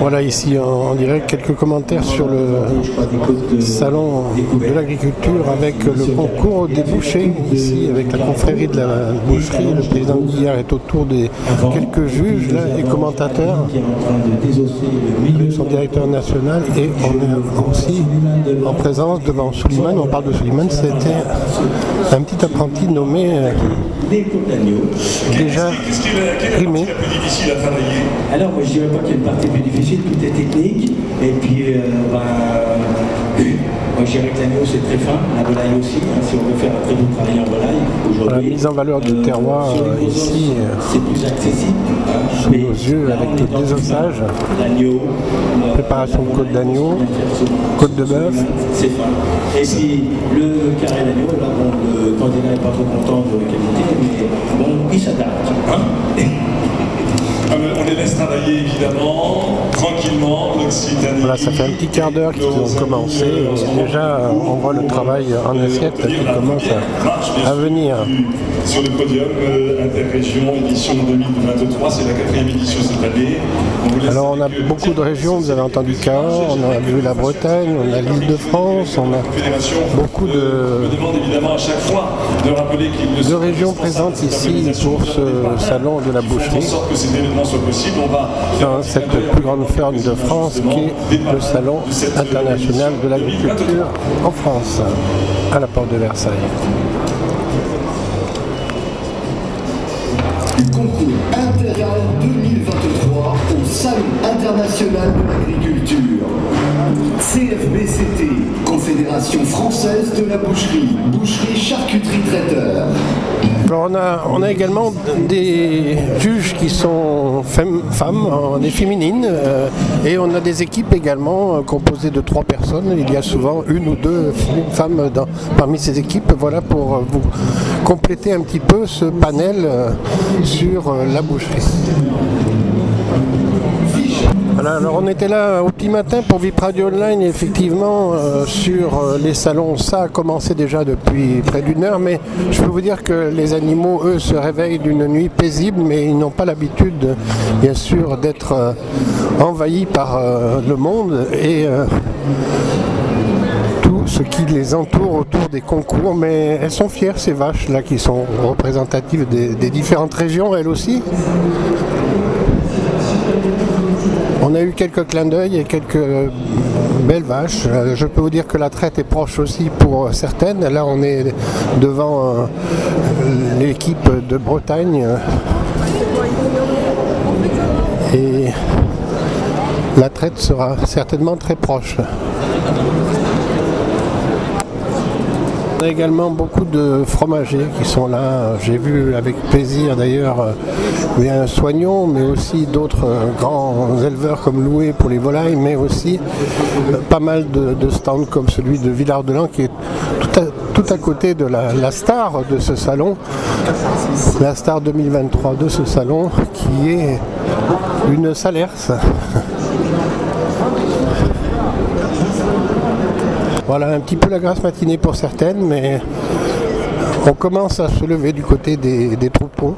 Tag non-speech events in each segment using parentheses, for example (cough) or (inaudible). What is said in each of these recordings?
Voilà ici en, direct quelques commentaires sur le salon de l'agriculture avec le concours des bouchers ici avec la confrérie de la boucherie. Le président Guillard est autour des quelques juges et commentateurs, son directeur national et on est aussi en présence devant Suleiman. On parle de Suleiman, c'était un petit apprenti nommé euh, déjà rimé. Alors moi je dirais pas qu'il y a une partie plus difficile, tout est technique. Et puis euh, bah, moi que l'agneau c'est très fin, la volaille aussi, hein, si on veut faire un très bon travail en volaille. La mise en valeur du terroir euh, ici, c'est plus accessible. Hein, sous nos yeux avec le désossage, l'agneau, préparation de côte d'agneau, côte de bœuf. C'est fin. Et puis le carré d'agneau, là bon, le candidat n'est pas trop content de la qualité, mais bon, il s'adapte. Hein on les laisse travailler évidemment, tranquillement, l'Occitanie. Voilà, ça fait un petit quart d'heure qu'ils ont commencé. déjà, on voit le travail en assiette qui commence à, venir. Sur le podium, euh, Interrégion, édition 2023, c'est la quatrième édition cette année. Alors, on a beaucoup de régions, vous avez entendu Cahors, on a vu la Bretagne, on a l'île de France, on a beaucoup de, de régions présentes ici pour ce salon de la boucherie dans cette plus grande ferme de France qui est le Salon international de l'agriculture en France, à la porte de Versailles. Concours intérieur 2023 au Salon international de l'agriculture. CFBCT, Confédération française de la boucherie, boucherie charcuterie traiteur. On a, on a également des juges qui sont femmes, des féminines, euh, et on a des équipes également euh, composées de trois personnes. Il y a souvent une ou deux femmes parmi ces équipes. Voilà pour euh, vous compléter un petit peu ce panel sur la boucherie alors on était là au petit matin pour VIP Radio Online, effectivement, euh, sur euh, les salons. Ça a commencé déjà depuis près d'une heure, mais je peux vous dire que les animaux, eux, se réveillent d'une nuit paisible, mais ils n'ont pas l'habitude, bien sûr, d'être euh, envahis par le monde et tout ce qui les entoure autour des concours. Mais elles sont fières, ces vaches-là, qui sont représentatives des différentes régions, elles aussi. On a eu quelques clins d'œil et quelques belles vaches. Euh, je peux vous dire que la traite est proche aussi pour certaines. Là, on est devant euh, l'équipe de Bretagne. Et la traite sera certainement très proche. On a également beaucoup de fromagers qui sont là. J'ai vu avec plaisir d'ailleurs un soignons, mais aussi d'autres euh, grands éleveurs comme Loué pour les volailles, mais aussi euh, pas mal de, stands comme celui de Villard de qui est tout à, côté de la, star de ce salon, la star 2023 de ce salon, qui est une Salers. (laughs) Voilà un petit peu la grasse matinée pour certaines, mais on commence à se lever du côté des, troupeaux.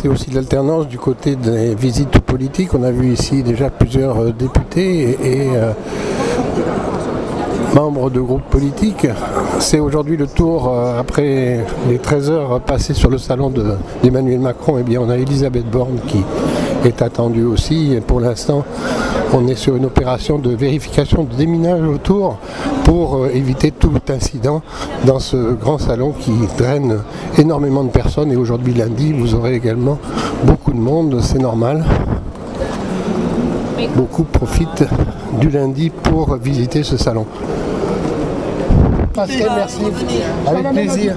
C'est aussi l'alternance du côté des visites politiques. On a vu ici déjà plusieurs euh, députés et, euh, membres de groupes politiques. C'est aujourd'hui le tour, euh, après les 13 heures passées sur le salon d'Emmanuel Macron, et eh bien on a Elisabeth Borne qui est attendue aussi. Et pour l'instant, on est sur une opération de vérification de déminage autour pour euh, éviter tout incident dans ce grand salon qui draine énormément de personnes. Et aujourd'hui lundi, vous aurez également beaucoup de monde, c'est normal. Beaucoup profitent du lundi pour visiter ce salon merci. Avec plaisir.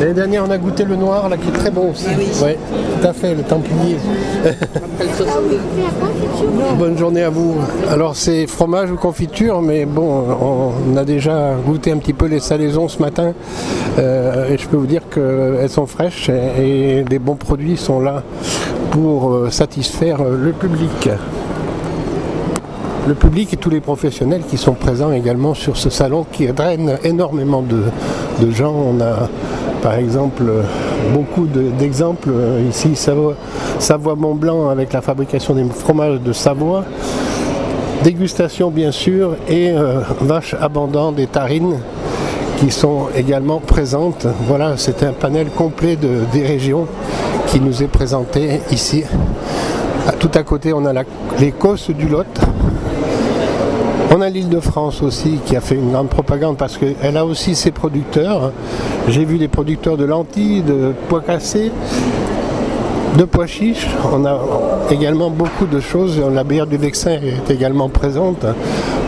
L'année dernière, on a goûté le noir, là, qui est très bon aussi. Ah oui, tout à fait, le Templier. (laughs) Bonne journée à vous. Alors, c'est fromage ou confiture, mais bon, on a déjà goûté un petit peu les salaisons ce matin. Euh, et je peux vous dire qu'elles sont fraîches et des bons produits sont là pour euh, satisfaire le public le public et tous les professionnels qui sont présents également sur ce salon qui draine énormément de, gens. On a par exemple, beaucoup d'exemples. Ici, Savoie, Savoie Mont Blanc avec la fabrication des fromages de Savoie. Dégustation bien sûr et euh, vaches abondantes des tarines qui sont également présentes. Voilà, c'est un panel complet de, des régions qui nous est présenté ici. Tout à côté, on a les Cosses du Lot. On a l'île de France aussi qui a fait une grande propagande parce qu'elle a aussi ses producteurs. J'ai vu les producteurs de lentilles, de pois cassés, de pois chiches. On a également beaucoup de choses. La bière du Vexin est également présente.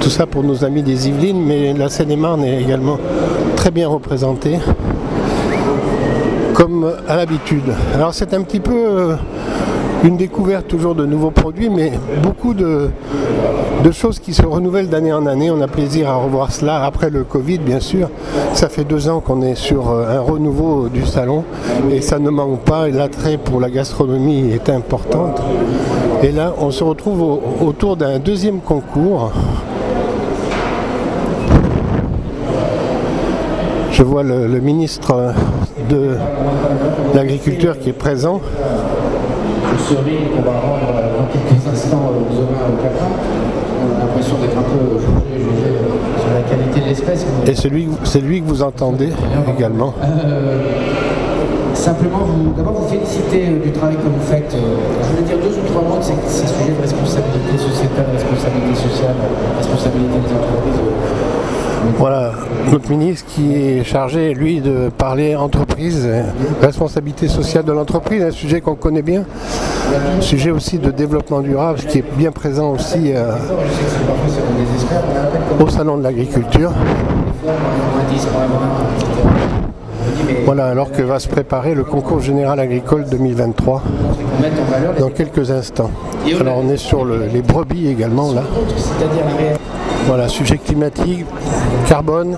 Tout ça pour nos amis des Yvelines, mais la Seine-et-Marne est également très bien représentée, comme à l'habitude. Alors c'est un petit peu euh, une découverte toujours de nouveaux produits, mais beaucoup de, choses qui se renouvellent d'année en année. On a plaisir à revoir cela après le Covid, bien sûr. Ça fait deux ans qu'on est sur euh, un renouveau du salon et ça ne manque pas. L'attrait pour la gastronomie est important. Et là, on se retrouve autour d'un deuxième concours. Je vois le ministre de l'Agriculture qui est présent qu'on va rendre dans quelques instants aux ovins au capin. On a l'impression d'être un peu jugé, sur la qualité de l'espèce. Et c'est lui que vous entendez également euh, Simplement, d'abord vous féliciter euh, du travail que vous faites. Euh, je voulais dire deux ou trois mots de ces, ces sujets de responsabilité sociétale, responsabilité sociale, responsabilité des entreprises. Voilà, notre ministre qui est chargé, lui, de parler entreprise, responsabilité sociale de l'entreprise, un sujet qu'on connaît bien, sujet aussi de développement durable, qui est bien présent aussi euh, au Salon de l'agriculture. Voilà, alors que va se préparer le concours général agricole 2023 dans quelques instants. Alors on est sur les brebis également là. Voilà, sujet climatique, carbone,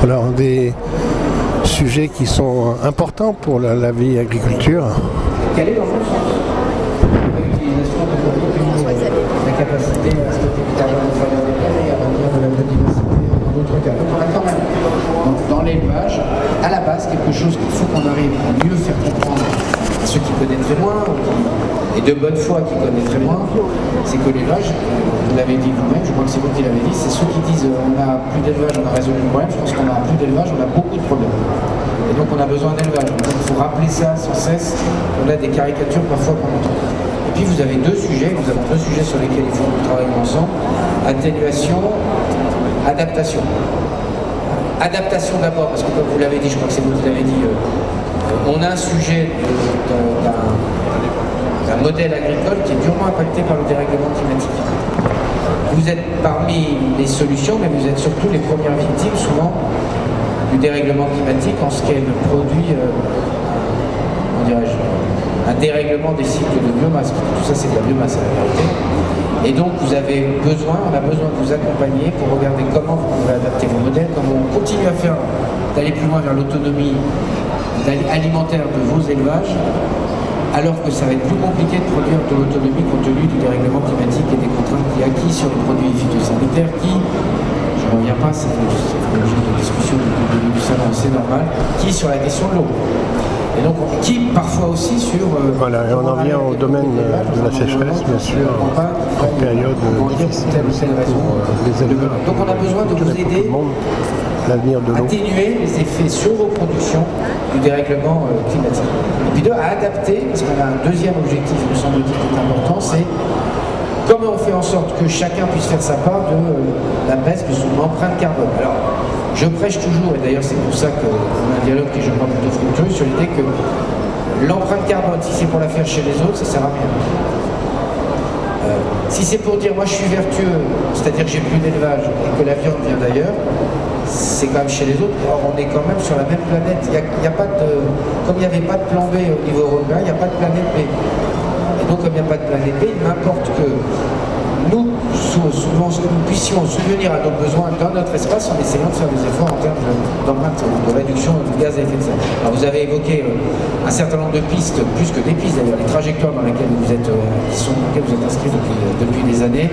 voilà, des sujets qui sont importants pour la, vie agriculture. Quelle est l'utilisation de la capacité à stocker du carbone et à maintenir de la biodiversité dans d'autres cas. Donc on a quand même dans l'élevage, à la base, quelque chose qu'il faut qu'on arrive à mieux faire comprendre à ceux qui connaissent moins, de bonne foi qui connaîtraient moins, c'est que l'élevage, vous l'avez dit vous-même, je crois que c'est vous qui l'avez dit, c'est ceux qui disent euh, on a plus d'élevage, on a résolu le problème. Je pense qu'on a plus d'élevage, on a beaucoup de problèmes. Et donc on a besoin d'élevage. Il faut rappeler ça sans cesse. On a des caricatures parfois qu'on entend. Et puis vous avez deux sujets, nous avons deux sujets sur lesquels il faut que nous travaillions ensemble. Atténuation, adaptation. Adaptation d'abord, parce que comme vous l'avez dit, je crois que c'est vous qui l'avez dit, euh, on a un sujet d'un un modèle agricole qui est durement impacté par le dérèglement climatique. Vous êtes parmi les solutions, mais vous êtes surtout les premières victimes souvent du dérèglement climatique en ce qu'elle produit, euh, dirais-je, un dérèglement des cycles de biomasse. Tout ça, c'est de la biomasse à la vérité. Et donc, vous avez besoin, on a besoin de vous accompagner pour regarder comment vous pouvez adapter vos modèles, comment on continue à faire, d'aller plus loin vers l'autonomie alimentaire de vos élevages, alors que ça va être plus compliqué de produire de l'autonomie compte tenu du dérèglement climatique et des contraintes qu'il y a qui sur les produits phytosanitaires, qui, je ne reviens pas, c'est l'objet de discussion du début du salon, c'est normal, qui sur la question de l'eau. Et donc, qui parfois aussi sur. Euh, voilà, et on en vient au domaine de la sécheresse, bien sûr, en période difficile pour les éleveurs. Donc, on a besoin de vous aider l'avenir de l'eau. Atténuer les effets sur vos productions du dérèglement euh, climatique. Et puis deux, à adapter, parce qu'on a un deuxième objectif, me semble-t-il, qui est important, c'est comment on fait en sorte que chacun puisse faire sa part de euh, la baisse de son empreinte carbone. Alors, je prêche toujours, et d'ailleurs c'est pour ça qu'on a un dialogue qui est, je crois, plutôt fructueux, sur l'idée que l'empreinte carbone, si c'est pour la faire chez les autres, ça sert à rien. Euh, si c'est pour dire moi je suis vertueux, c'est-à-dire que j'ai plus d'élevage et que la viande vient d'ailleurs, c'est quand même chez les autres. Or, on est quand même sur la même planète. Il a, pas de, comme il n'y avait pas de plan B au niveau européen, il n'y a pas de planète B. Et donc, comme il n'y a pas de planète B, il m'importe que nous puissions subvenir à nos besoins dans notre espace en essayant de faire des efforts en termes de- d'empreinte, de réduction de gaz à effet de serre. Alors, vous avez évoqué euh, un certain nombre de pistes, plus que des pistes d'ailleurs, les trajectoires dans lesquelles vous êtes, euh, qui dans lesquelles vous êtes inscrits depuis, euh, depuis des années.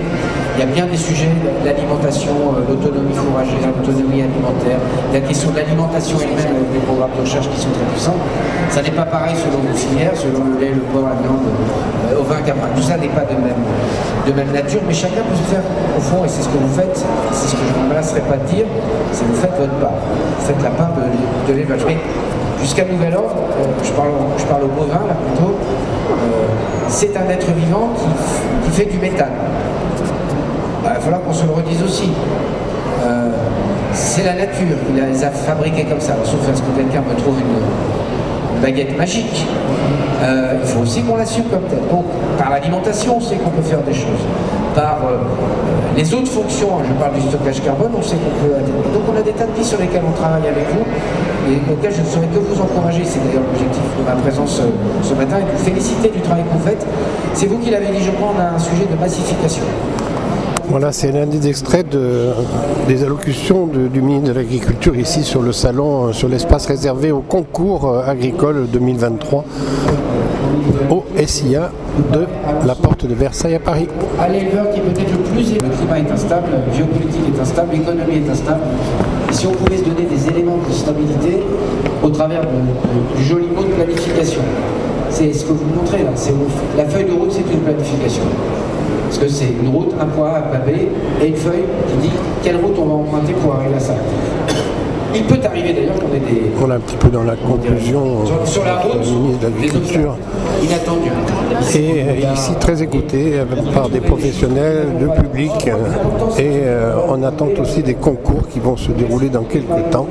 Il y a bien des sujets, l'alimentation, l'autonomie fourragère, l'autonomie alimentaire, la question de l'alimentation elle-même avec des programmes de recherche qui sont très puissants. Ça n'est pas pareil selon vos filières, selon le lait, le porc, la viande, au vin, caprin. Tout ça n'est pas de même, de même nature, mais chacun peut se au fond, et c'est ce que vous faites, c'est ce que je ne me lasserai pas de dire, c'est vous faites votre part. Vous faites la part de, l'élevage. Mais jusqu'à nouvel ordre, euh, je, parle, je parle au bovin là plutôt, euh, c'est un être vivant qui, fait du méthane. Bah, Il va falloir qu'on se le redise aussi. Euh, c'est la nature qui les a fabriqués comme ça, sauf à ce que quelqu'un me trouve une, baguette magique. Il faut aussi qu'on l'assume comme tel. Donc, par l'alimentation, on sait qu'on peut faire des choses. Par euh, les autres fonctions, je parle du stockage carbone, on sait qu'on peut. Donc, on a des tas de pistes sur lesquelles on travaille avec vous et auxquelles je ne saurais que vous encourager. C'est d'ailleurs l'objectif de ma présence euh, ce matin et de vous féliciter du travail que vous faites. C'est vous qui l'avez dit, je crois, on a un sujet de massification. Voilà, c'est l'un des extraits de- des allocutions du ministre de l'Agriculture ici sur le salon, euh, sur l'espace réservé au concours agricole 2023 au SIA de la porte de Versailles à Paris. à l'éleveur qui est peut-être le plus. Le climat est instable, la géopolitique est instable, l'économie est instable. Et si on pouvait se donner des éléments de stabilité au travers du joli mot de planification, c'est ce que vous montrez là. La feuille de route, c'est une planification. Parce que c'est une route, un point A, un point B, et une feuille qui dit quelle route on va emprunter pour arriver à ça. Il peut arriver d'ailleurs qu'on ait des, Voilà un petit peu dans la conclusion sur, sur la euh, route, du ministre de l'Agriculture. inattendus. Et euh, ici très écouté euh, par des professionnels, le public, et on attend aussi des concours qui vont se dérouler dans quelques temps.